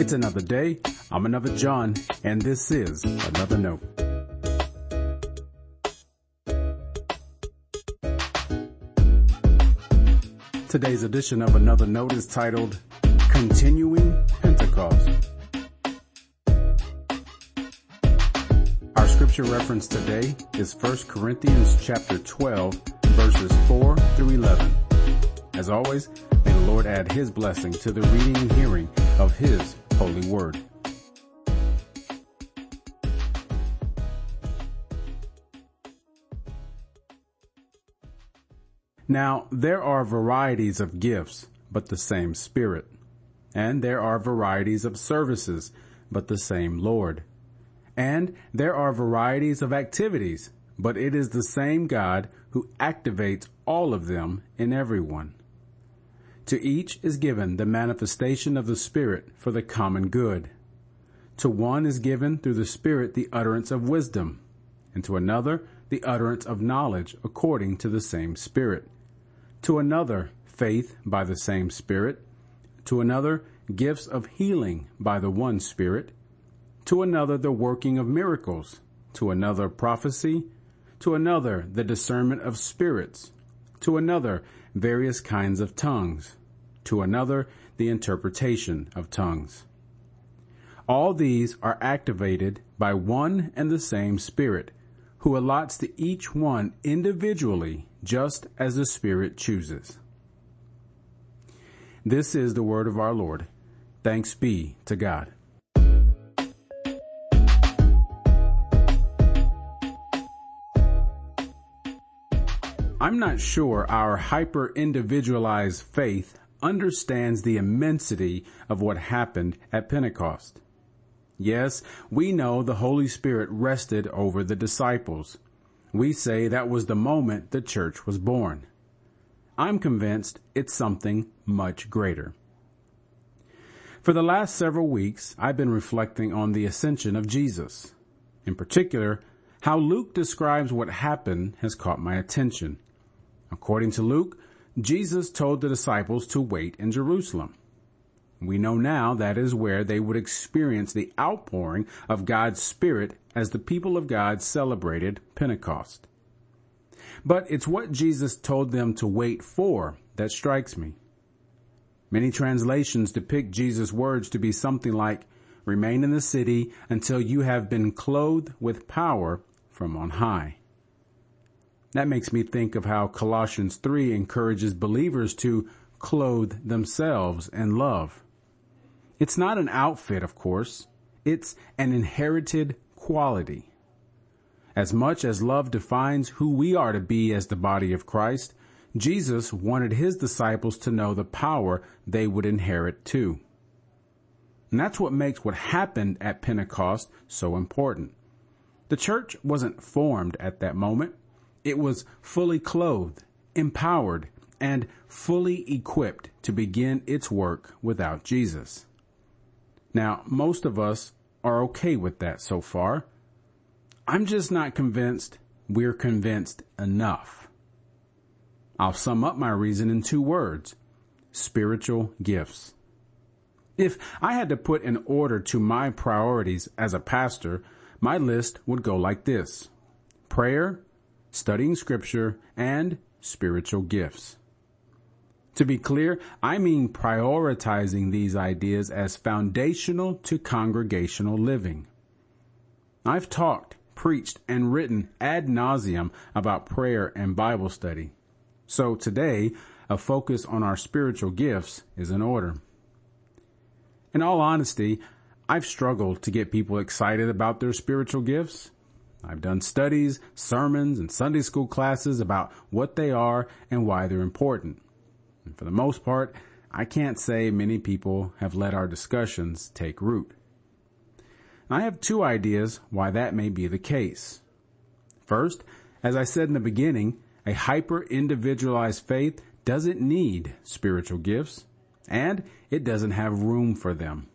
It's another day. I'm another John, and this is another note. Today's edition of Another Note is titled Continuing Pentecost. Our scripture reference today is 1 Corinthians chapter 12 verses 4 through 11. As always, may the Lord add his blessing to the reading and hearing of his holy word. Now, there are varieties of gifts, but the same Spirit. And there are varieties of services, but the same Lord. And there are varieties of activities, but it is the same God who activates all of them in everyone. To each is given the manifestation of the Spirit for the common good. To one is given through the Spirit the utterance of wisdom, and to another the utterance of knowledge according to the same Spirit. To another faith by the same Spirit. To another gifts of healing by the one Spirit. To another the working of miracles. To another prophecy to another the discernment of spirits, to another various kinds of tongues, to another the interpretation of tongues. All these are activated by one and the same Spirit, who allots to each one individually just as the Spirit chooses. This is the word of our Lord. Thanks be to God. I'm not sure our hyper individualized faith understands the immensity of what happened at Pentecost. Yes, we know the Holy Spirit rested over the disciples. We say that was the moment the church was born. I'm convinced it's something much greater. For the last several weeks, I've been reflecting on the ascension of Jesus. In particular, how Luke describes what happened has caught my attention. According to Luke, Jesus told the disciples to wait in Jerusalem. We know now that is where they would experience the outpouring of God's Spirit as the people of God celebrated Pentecost. But it's what Jesus told them to wait for that strikes me. Many translations depict Jesus' words to be something like, remain in the city until you have been clothed with power from on high. That makes me think of how Colossians 3 encourages believers to clothe themselves in love. It's not an outfit, of course. It's an inherited quality. As much as love defines who we are to be as the body of Christ, Jesus wanted his disciples to know the power they would inherit too. And that's what makes what happened at Pentecost so important. The church wasn't formed at that moment. It was fully clothed, empowered, and fully equipped to begin its work without Jesus. Now, most of us are okay with that so far. I'm just not convinced we're convinced enough. I'll sum up my reason in two words. Spiritual gifts. If I had to put an order to my priorities as a pastor, my list would go like this. Prayer, studying scripture, and spiritual gifts. To be clear, I mean prioritizing these ideas as foundational to congregational living. I've talked, preached, and written ad nauseum about prayer and Bible study. So today, a focus on our spiritual gifts is in order. In all honesty, I've struggled to get people excited about their spiritual gifts. I've done studies, sermons, and Sunday school classes about what they are and why they're important. And for the most part, I can't say many people have let our discussions take root. I have two ideas why that may be the case. First, as I said in the beginning, a hyper individualized faith doesn't need spiritual gifts and it doesn't have room for them.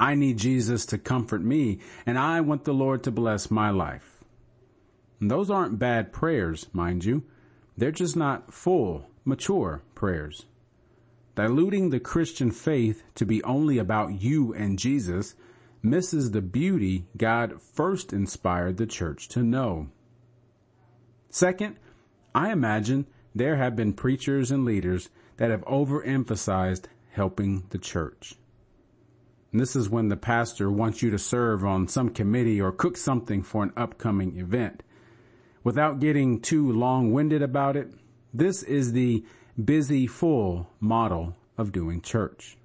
I need Jesus to comfort me, and I want the Lord to bless my life. And those aren't bad prayers, mind you. They're just not full, mature prayers. diluting the Christian faith to be only about you and Jesus misses the beauty God first inspired the church to know. Second, I imagine there have been preachers and leaders that have overemphasized helping the church. And this is when the pastor wants you to serve on some committee or cook something for an upcoming event. Without getting too long-winded about it, this is the busy full model of doing church.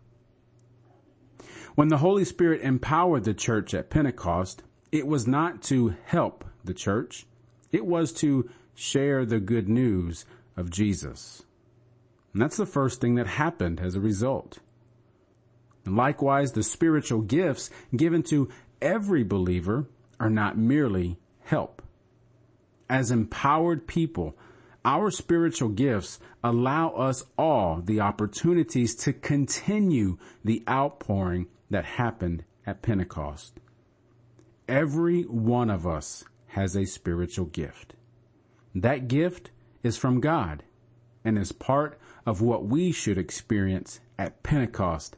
When the Holy Spirit empowered the church at Pentecost, it was not to help the church. It was to share the good news of Jesus. And that's the first thing that happened as a result. Likewise, the spiritual gifts given to every believer are not merely help. As empowered people, our spiritual gifts allow us all the opportunities to continue the outpouring that happened at Pentecost. Every one of us has a spiritual gift. That gift is from God and is part of what we should experience at Pentecost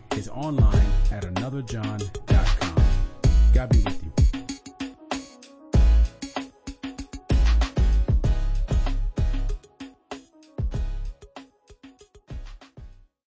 is online at anotherjohn.com. God be with you.